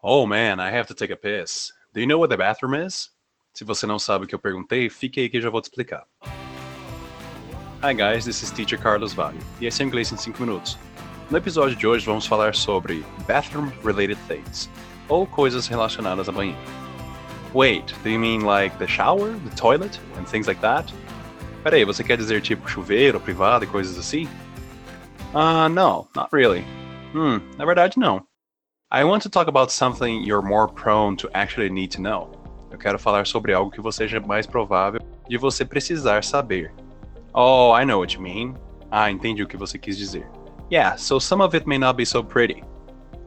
Oh man, I have to take a piss. Do you know what the bathroom is? Se você não sabe o que eu perguntei, fique aí que eu já vou te explicar. Hi guys, this is Teacher Carlos Vale, e esse é Inglês em 5 Minutos. No episódio de hoje vamos falar sobre bathroom related things, ou coisas relacionadas a banheiro. Wait, do you mean like the shower, the toilet, and things like that? Peraí, você quer dizer tipo chuveiro, privado e coisas assim? Ah, uh, no, not really. Hmm, na verdade não. I want to talk about something you're more prone to actually need to know. Eu quero falar sobre algo que você seja mais provável de você precisar saber. Oh, I know what you mean. Ah, entendi o que você quis dizer. Yeah, so some of it may not be so pretty.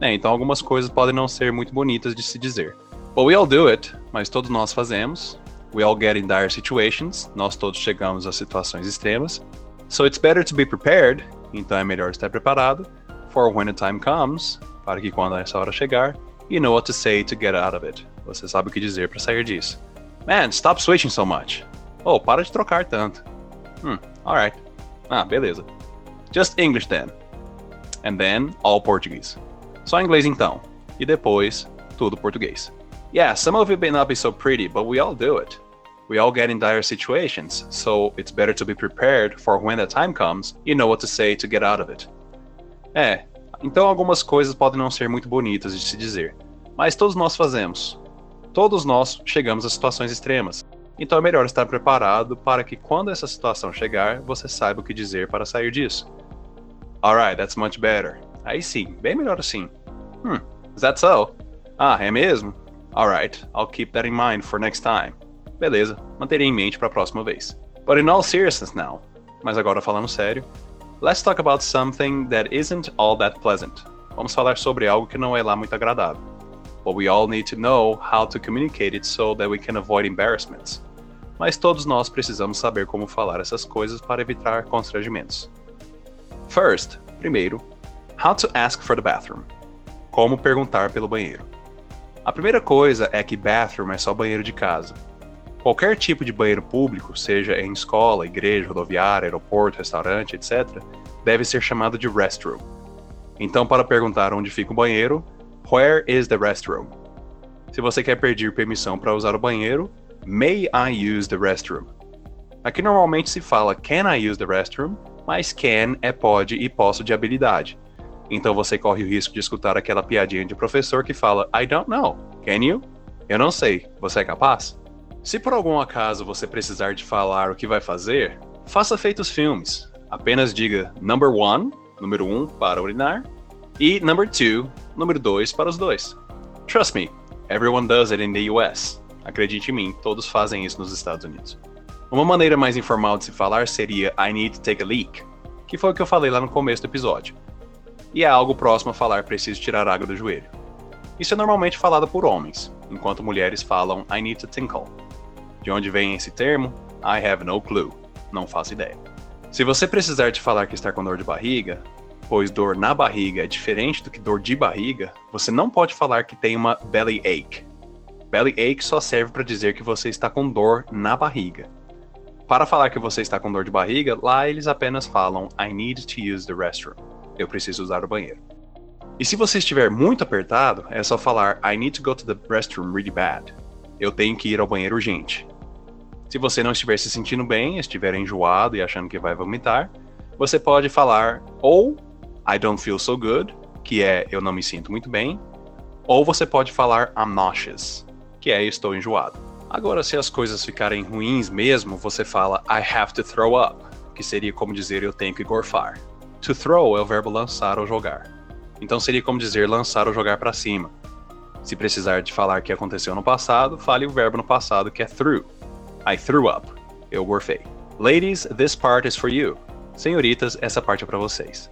É, então algumas coisas podem não ser muito bonitas de se dizer. But we all do it, mas todos nós fazemos. We all get in dire situations, nós todos chegamos a situações extremas. So it's better to be prepared, então é melhor estar preparado. For when the time comes, para que quando essa hora chegar, you know what to say to get out of it. Você sabe o que dizer para sair disso. Man, stop switching so much. Oh, para de trocar tanto. Hmm, alright. Ah, beleza. Just English then. And then, all Portuguese. Só inglês então. E depois, tudo português. Yeah, some of it may not be so pretty, but we all do it. We all get in dire situations, so it's better to be prepared for when the time comes, you know what to say to get out of it. É, então algumas coisas podem não ser muito bonitas de se dizer, mas todos nós fazemos. Todos nós chegamos a situações extremas. Então é melhor estar preparado para que quando essa situação chegar, você saiba o que dizer para sair disso. Alright, that's much better. Aí sim, bem melhor assim. Hmm, is that so? Ah, é mesmo? Alright, I'll keep that in mind for next time. Beleza, manterei em mente para a próxima vez. But in all seriousness now, mas agora falando sério, Let's talk about something that isn't all that pleasant. Vamos falar sobre algo que não é lá muito agradável. But we all need to know how to communicate it so that we can avoid embarrassments. Mas todos nós precisamos saber como falar essas coisas para evitar constrangimentos. First, primeiro, how to ask for the bathroom. Como perguntar pelo banheiro. A primeira coisa é que bathroom é só banheiro de casa. Qualquer tipo de banheiro público, seja em escola, igreja, rodoviária, aeroporto, restaurante, etc., deve ser chamado de restroom. Então, para perguntar onde fica o banheiro, where is the restroom? Se você quer pedir permissão para usar o banheiro, may I use the restroom? Aqui normalmente se fala can I use the restroom, mas can é pode e posso de habilidade. Então você corre o risco de escutar aquela piadinha de professor que fala I don't know. Can you? Eu não sei. Você é capaz? Se por algum acaso você precisar de falar o que vai fazer, faça feitos filmes. Apenas diga number one, número um para urinar, e number two, número dois para os dois. Trust me, everyone does it in the US. Acredite em mim, todos fazem isso nos Estados Unidos. Uma maneira mais informal de se falar seria I need to take a leak, que foi o que eu falei lá no começo do episódio. E é algo próximo a falar preciso tirar água do joelho. Isso é normalmente falado por homens, enquanto mulheres falam I need to tinkle. De onde vem esse termo? I have no clue. Não faço ideia. Se você precisar de falar que está com dor de barriga, pois dor na barriga é diferente do que dor de barriga, você não pode falar que tem uma belly ache. Belly ache só serve para dizer que você está com dor na barriga. Para falar que você está com dor de barriga, lá eles apenas falam I need to use the restroom. Eu preciso usar o banheiro. E se você estiver muito apertado, é só falar I need to go to the restroom really bad. Eu tenho que ir ao banheiro urgente. Se você não estiver se sentindo bem, estiver enjoado e achando que vai vomitar, você pode falar ou I don't feel so good, que é eu não me sinto muito bem, ou você pode falar I'm nauseous, que é estou enjoado. Agora, se as coisas ficarem ruins mesmo, você fala I have to throw up, que seria como dizer eu tenho que gorfar. To throw é o verbo lançar ou jogar. Então seria como dizer lançar ou jogar para cima. Se precisar de falar que aconteceu no passado, fale o verbo no passado que é threw. I threw up. Eu gorfei. Ladies, this part is for you. Senhoritas, essa parte é para vocês.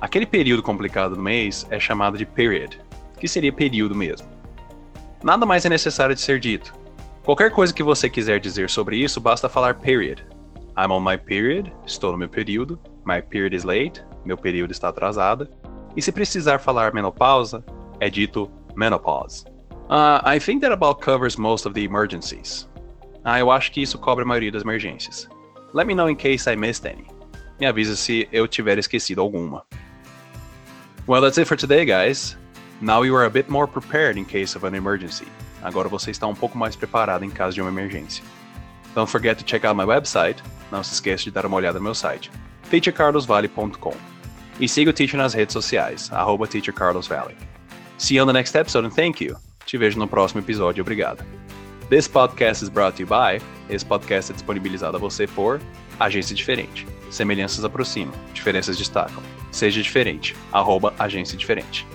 Aquele período complicado do mês é chamado de period, que seria período mesmo. Nada mais é necessário de ser dito. Qualquer coisa que você quiser dizer sobre isso, basta falar period. I'm on my period, estou no meu período. My period is late, meu período está atrasado. E se precisar falar menopausa, é dito menopause. Uh, I think that about covers most of the emergencies. Ah, eu acho que isso cobre a maioria das emergências. Let me know in case I missed any. Me avisa se eu tiver esquecido alguma. Well, that's it for today, guys. Now you are a bit more prepared in case of an emergency. Agora você está um pouco mais preparado em caso de uma emergência. Don't forget to check out my website. Não se esqueça de dar uma olhada no meu site, teachercarlosvale.com. E siga o Teacher nas redes sociais, arroba teachercarlosvalley. See you on the next episode and thank you. Te vejo no próximo episódio, obrigado. This podcast is brought to you by. Esse podcast é disponibilizado a você por Agência Diferente. Semelhanças aproximam, diferenças destacam. Seja diferente. Arroba Agência Diferente.